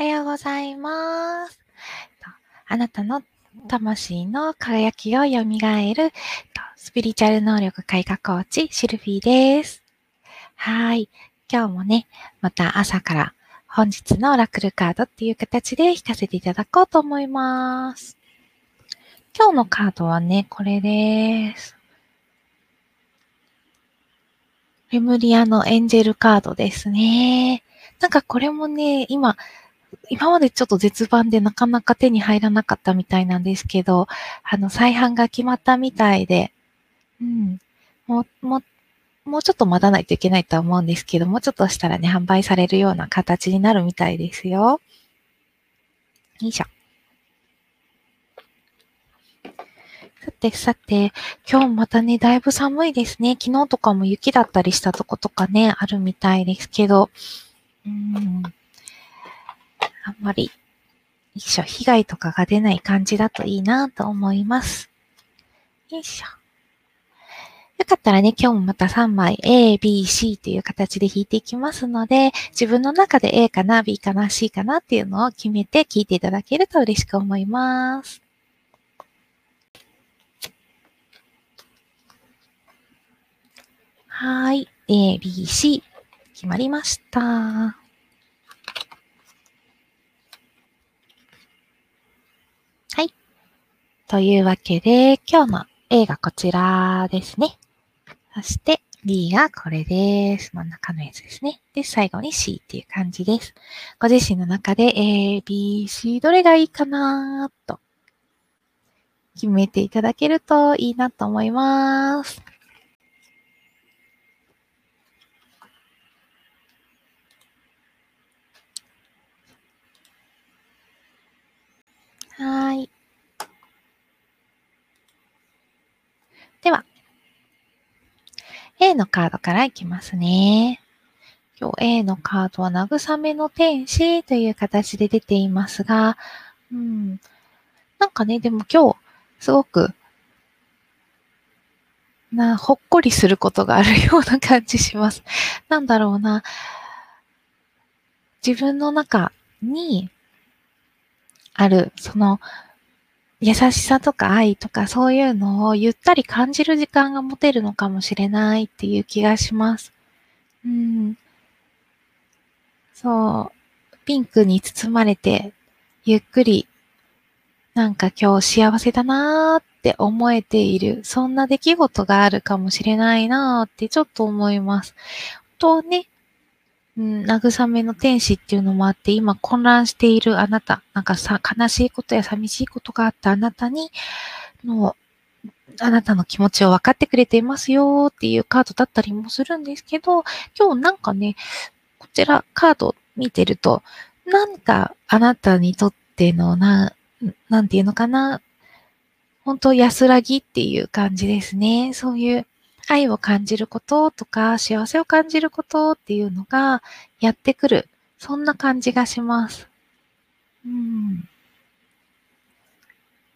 おはようございます。あなたの魂の輝きを蘇るスピリチュアル能力開花コーチ、シルフィーです。はい。今日もね、また朝から本日のオラクルカードっていう形で引かせていただこうと思います。今日のカードはね、これです。レムリアのエンジェルカードですね。なんかこれもね、今、今までちょっと絶版でなかなか手に入らなかったみたいなんですけど、あの、再販が決まったみたいで、うん。もう、もう、もうちょっと待たないといけないとは思うんですけど、もうちょっとしたらね、販売されるような形になるみたいですよ。よいしょ。さてさて、今日またね、だいぶ寒いですね。昨日とかも雪だったりしたとことかね、あるみたいですけど、うん。あんまり、よいしょ、被害とかが出ない感じだといいなと思います。よいしょ。よかったらね、今日もまた3枚 A、B、C という形で引いていきますので、自分の中で A かな、B かな、C かなっていうのを決めて聞いていただけると嬉しく思います。はい。A、B、C 決まりました。はい。というわけで、今日の A がこちらですね。そして B がこれです。真ん中のやつですね。で、最後に C っていう感じです。ご自身の中で A、B、C どれがいいかなと決めていただけるといいなと思います。はい。では、A のカードからいきますね。今日 A のカードは慰めの天使という形で出ていますが、うん。なんかね、でも今日、すごく、な、ほっこりすることがあるような感じします。なんだろうな。自分の中に、ある、その、優しさとか愛とかそういうのをゆったり感じる時間が持てるのかもしれないっていう気がします。うん。そう。ピンクに包まれて、ゆっくり、なんか今日幸せだなーって思えている、そんな出来事があるかもしれないなーってちょっと思います。とね、うん、慰めの天使っていうのもあって、今混乱しているあなた、なんかさ、悲しいことや寂しいことがあったあなたに、の、あなたの気持ちを分かってくれていますよっていうカードだったりもするんですけど、今日なんかね、こちらカード見てると、なんかあなたにとってのな、なんていうのかな、本当安らぎっていう感じですね。そういう愛を感じることとか、幸せを感じることっていうのがやってくる。そんな感じがします。うん。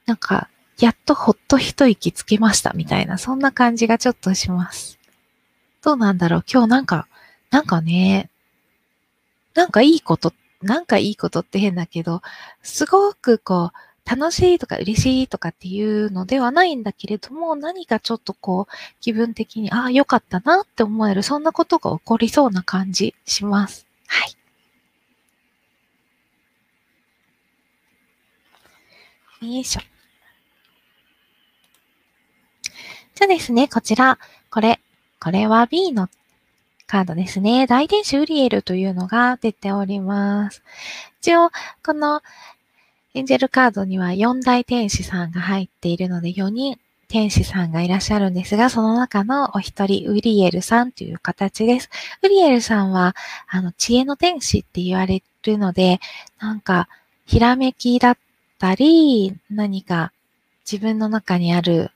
なんか、やっとほっと一息つけましたみたいな、そんな感じがちょっとします。どうなんだろう今日なんか、なんかね、なんかいいこと、なんかいいことって変だけど、すごくこう、楽しいとか嬉しいとかっていうのではないんだけれども、何かちょっとこう、気分的に、ああ、よかったなって思える、そんなことが起こりそうな感じします。はい。よいしょ。じゃあですね、こちら、これ、これは B のカードですね。大天使ウリエルというのが出ております。一応、このエンジェルカードには4大天使さんが入っているので4人天使さんがいらっしゃるんですが、その中のお一人、ウリエルさんという形です。ウリエルさんは、あの、知恵の天使って言われるので、なんか、ひらめきだったり、何か自分の中にある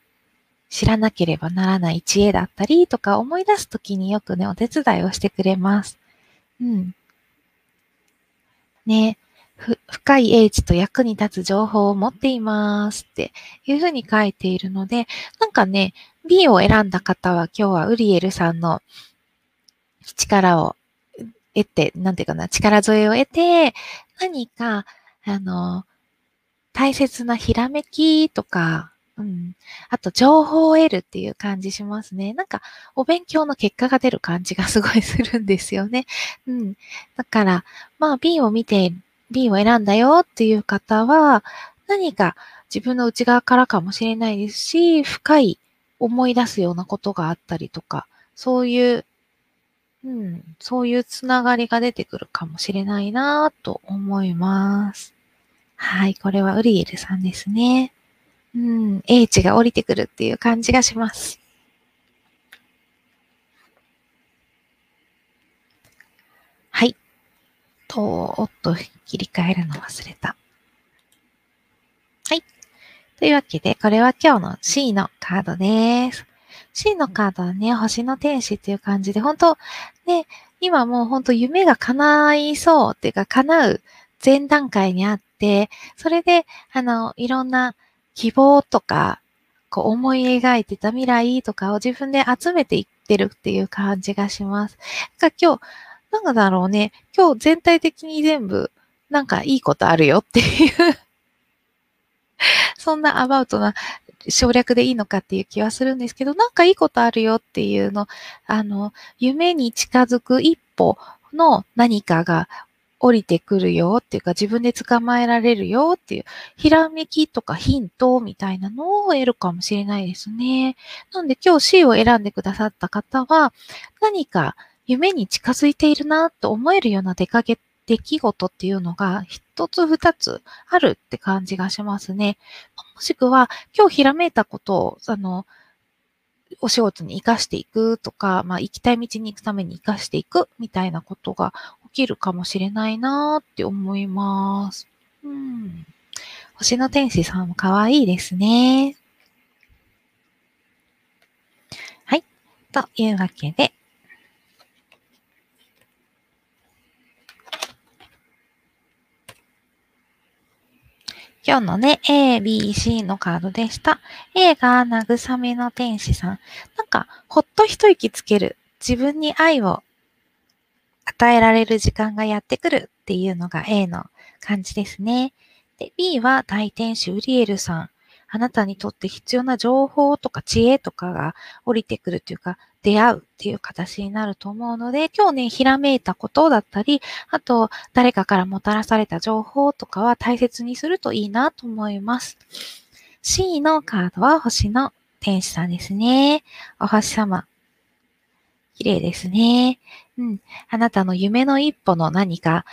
知らなければならない知恵だったりとか思い出すときによくね、お手伝いをしてくれます。うん。ね、深い英知と役に立つ情報を持っていますっていうふうに書いているので、なんかね、B を選んだ方は今日はウリエルさんの力を得て、なんていうかな、力添えを得て、何か、あの、大切なひらめきとか、うん。あと、情報を得るっていう感じしますね。なんか、お勉強の結果が出る感じがすごいするんですよね。うん。だから、まあ、B を見て、B を選んだよっていう方は、何か自分の内側からかもしれないですし、深い思い出すようなことがあったりとか、そういう、うん、そういうつながりが出てくるかもしれないなと思います。はい、これはウリエルさんですね。うん、英知が降りてくるっていう感じがします。はい。と、おっと、切り替えるの忘れた。はい。というわけで、これは今日の C のカードです。C のカードはね、星の天使っていう感じで、本当ね、今もう本当夢が叶いそうっていうか、叶う前段階にあって、それで、あの、いろんな希望とか、こう思い描いてた未来とかを自分で集めていってるっていう感じがします。か今日、なんだろうね、今日全体的に全部、なんかいいことあるよっていう そんなアバウトな省略でいいのかっていう気はするんですけど、なんかいいことあるよっていうの、あの、夢に近づく一歩の何かが降りてくるよっていうか自分で捕まえられるよっていうひらめきとかヒントみたいなのを得るかもしれないですね。なんで今日 C を選んでくださった方は何か夢に近づいているなと思えるような出かけ出来事っていうのが一つ二つあるって感じがしますね。もしくは、今日ひらめいたことを、あの、お仕事に活かしていくとか、まあ、行きたい道に行くために活かしていくみたいなことが起きるかもしれないなって思います。うん。星の天使さんも可愛いですね。はい。というわけで、今日のね、A、B、C のカードでした。A が慰めの天使さん。なんか、ほっと一息つける。自分に愛を与えられる時間がやってくるっていうのが A の感じですね。で、B は大天使ウリエルさん。あなたにとって必要な情報とか知恵とかが降りてくるというか、出会うっていう形になると思うので、今日ね、ひらめいたことだったり、あと、誰かからもたらされた情報とかは大切にするといいなと思います。C のカードは星の天使さんですね。お星様。綺麗ですね。うん。あなたの夢の一歩の何か、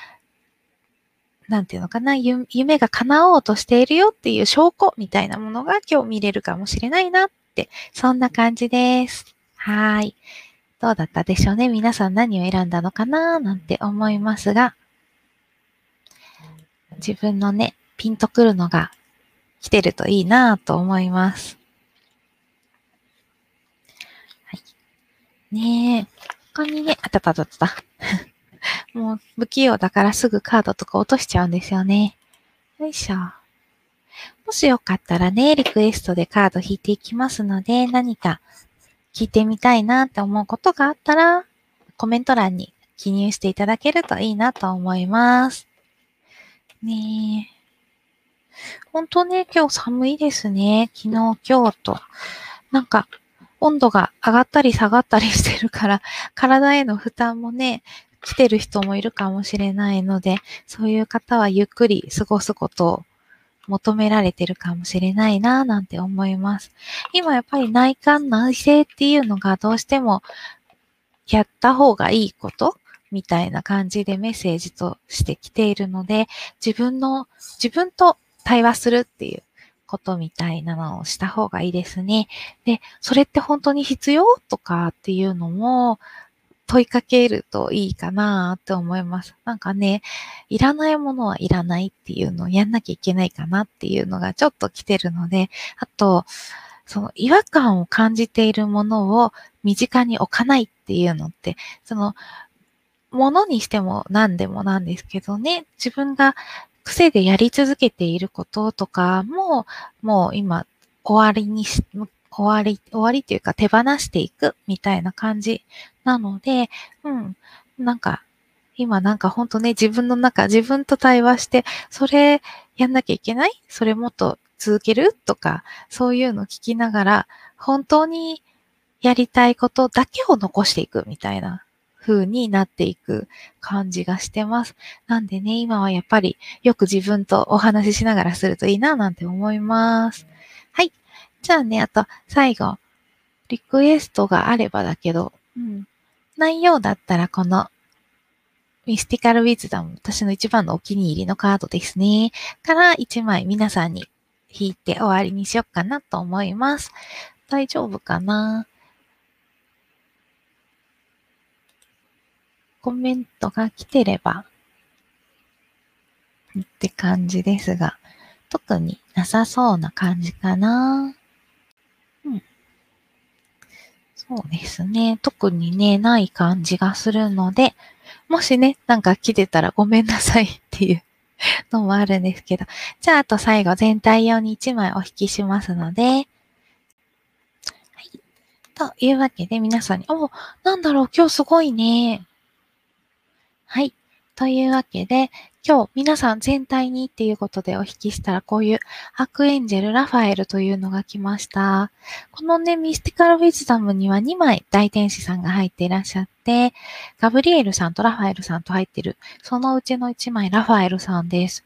なんていうのかな、夢が叶おうとしているよっていう証拠みたいなものが今日見れるかもしれないなって、そんな感じです。はい。どうだったでしょうね？皆さん何を選んだのかな？なんて思いますが、自分のね、ピンとくるのが来てるといいなと思います。はい。ねえ。他にね、あたたたたた。もう不器用だからすぐカードとか落としちゃうんですよね。よいしょ。もしよかったらね、リクエストでカード引いていきますので、何か聞いてみたいなって思うことがあったら、コメント欄に記入していただけるといいなと思います。ねえ。本当ね、今日寒いですね。昨日、今日と。なんか、温度が上がったり下がったりしてるから、体への負担もね、来てる人もいるかもしれないので、そういう方はゆっくり過ごすことを求められてるかもしれないななんて思います。今やっぱり内観内政っていうのがどうしてもやった方がいいことみたいな感じでメッセージとしてきているので、自分の、自分と対話するっていうことみたいなのをした方がいいですね。で、それって本当に必要とかっていうのも、問いかけるといいかなって思います。なんかね、いらないものはいらないっていうのをやんなきゃいけないかなっていうのがちょっと来てるので、あと、その違和感を感じているものを身近に置かないっていうのって、その、ものにしても何でもなんですけどね、自分が癖でやり続けていることとかも、もう今終わりにし、終わり、終わりというか手放していくみたいな感じなので、うん、なんか、今なんかほんとね、自分の中、自分と対話して、それやんなきゃいけない？それもっと続ける？とか、そういうの聞きながら、本当にやりたいことだけを残していくみたいな風になっていく感じがしてます。なんでね、今はやっぱりよく自分とお話ししながらするといいななんて思います。はい。じゃあね、あと最後、リクエストがあればだけど、うん。内容だったらこのミスティカルウィズダム、私の一番のお気に入りのカードですね。から1枚皆さんに引いて終わりにしようかなと思います。大丈夫かな？コメントが来てればって感じですが、特になさそうな感じかな？うん。そうですね。特にね、ない感じがするので、もしね、なんか来てたらごめんなさいっていうのもあるんですけど。じゃあ、あと最後全体用に1枚お引きしますので、はい。というわけで皆さんに、お、なんだろう、今日すごいね。はい。というわけで、今日皆さん全体にっていうことでお引きしたらこういうアクエンジェルラファエルというのが来ました。このね、ミスティカルウィズダムには2枚大天使さんが入っていらっしゃって、ガブリエルさんとラファエルさんと入ってる、そのうちの1枚ラファエルさんです。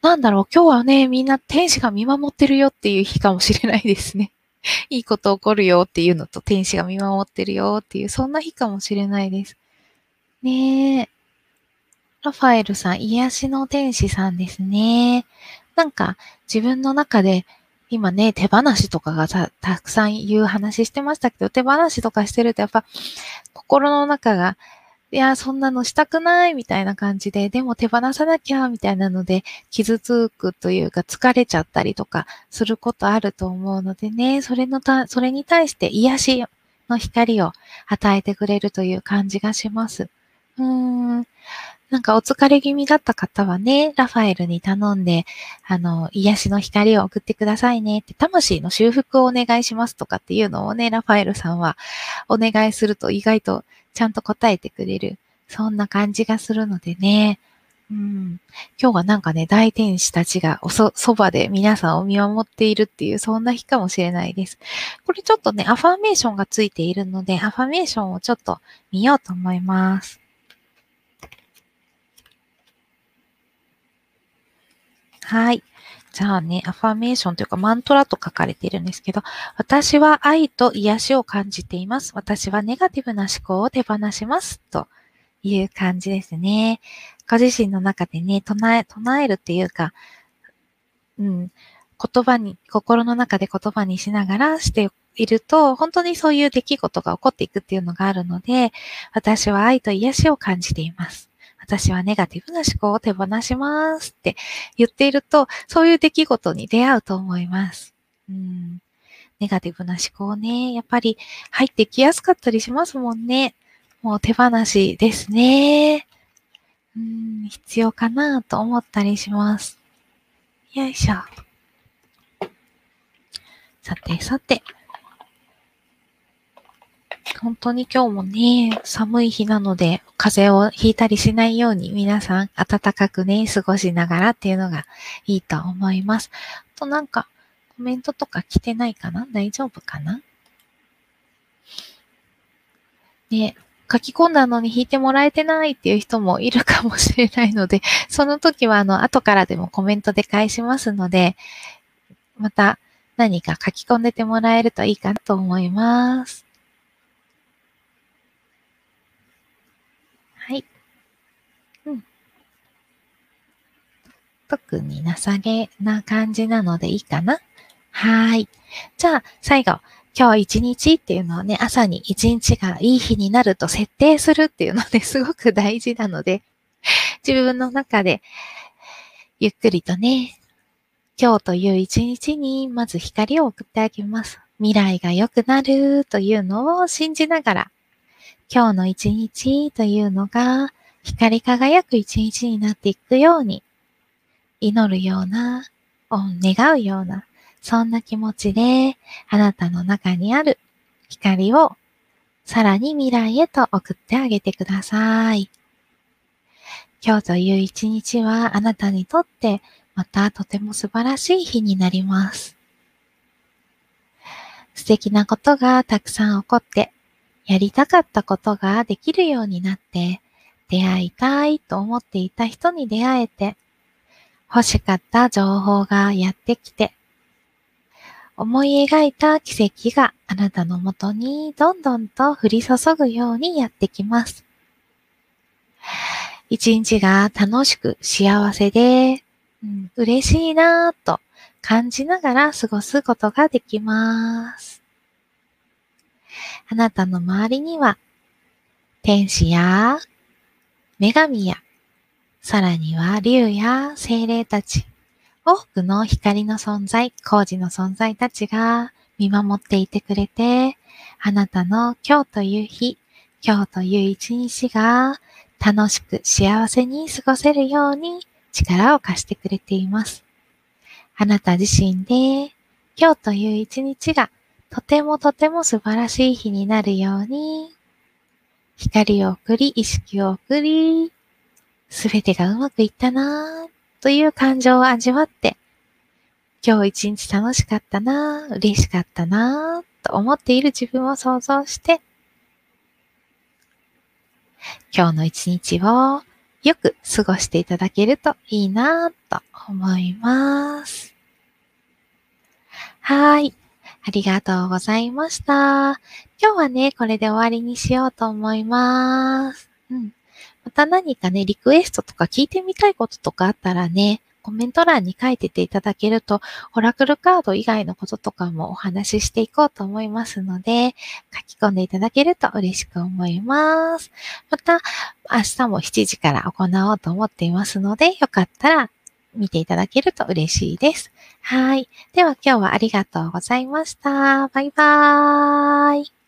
なんだろう、今日はね、みんな天使が見守ってるよっていう日かもしれないですね。いいこと起こるよっていうのと天使が見守ってるよっていう、そんな日かもしれないです。ねえ。ラファエルさん、癒しの天使さんですね。なんか、自分の中で、今ね、手放しとかがたくさん言う話してましたけど、手放しとかしてるとやっぱ、心の中が、いや、そんなのしたくないみたいな感じで、でも手放さなきゃみたいなので、傷つくというか疲れちゃったりとかすることあると思うのでね、それのた、それに対して癒しの光を与えてくれるという感じがします。うーん。なんかお疲れ気味だった方はね、ラファエルに頼んで、あの、癒しの光を送ってくださいねって、魂の修復をお願いしますとかっていうのをね、ラファエルさんはお願いすると意外とちゃんと答えてくれる。そんな感じがするのでね。うん、今日はなんかね、大天使たちがおそ、そばで皆さんを見守っているっていう、そんな日かもしれないです。これちょっとね、アファーメーションがついているので、アファーメーションをちょっと見ようと思います。はい。じゃあね、アファメーションというかマントラと書かれているんですけど、私は愛と癒しを感じています。私はネガティブな思考を手放します。という感じですね。ご自身の中でね、唱え、唱えるっていうか、うん、言葉に、心の中で言葉にしながらしていると、本当にそういう出来事が起こっていくっていうのがあるので、私は愛と癒しを感じています。私はネガティブな思考を手放しますって言っていると、そういう出来事に出会うと思います。うん、ネガティブな思考ね、やっぱり入ってきやすかったりしますもんね。もう手放しですね。うん、必要かなと思ったりします。よいしょ。さてさて。本当に今日もね、寒い日なので、風邪をひいたりしないように皆さん暖かくね、過ごしながらっていうのがいいと思います。あとなんか、コメントとか来てないかな？大丈夫かな？ね、書き込んだのに引いてもらえてないっていう人もいるかもしれないので、その時はあの、後からでもコメントで返しますので、また何か書き込んでてもらえるといいかなと思います。はい。うん。特になさげな感じなのでいいかな？はい。じゃあ、最後。今日一日っていうのをね、朝に一日がいい日になると設定するっていうので すごく大事なので、自分の中でゆっくりとね、今日という一日にまず光を送ってあげます。未来が良くなるというのを信じながら今日の一日というのが光り輝く一日になっていくように、祈るような、願うような、そんな気持ちで、あなたの中にある光をさらに未来へと送ってあげてください。今日という一日はあなたにとってまたとても素晴らしい日になります。素敵なことがたくさん起こって、やりたかったことができるようになって、出会いたいと思っていた人に出会えて、欲しかった情報がやってきて、思い描いた奇跡があなたのもとにどんどんと降り注ぐようにやってきます。一日が楽しく幸せで、うん、嬉しいなぁと感じながら過ごすことができます。あなたの周りには、天使や女神や、さらには竜や精霊たち、多くの光の存在、工事の存在たちが見守っていてくれて、あなたの今日という日、今日という一日が楽しく幸せに過ごせるように力を貸してくれています。あなた自身で今日という一日がとてもとても素晴らしい日になるように、光を送り、意識を送り、すべてがうまくいったなぁという感情を味わって、今日一日楽しかったなぁ、嬉しかったなぁと思っている自分を想像して、今日の一日をよく過ごしていただけるといいなと思います。はい。ありがとうございました。今日はね、これで終わりにしようと思います。うん。また何かね、リクエストとか聞いてみたいこととかあったらね、コメント欄に書いてていただけると、オラクルカード以外のこととかもお話ししていこうと思いますので、書き込んでいただけると嬉しく思います。また、明日も7時から行おうと思っていますので、よかったら見ていただけると嬉しいです。はい。では今日はありがとうございました。バイバーイ。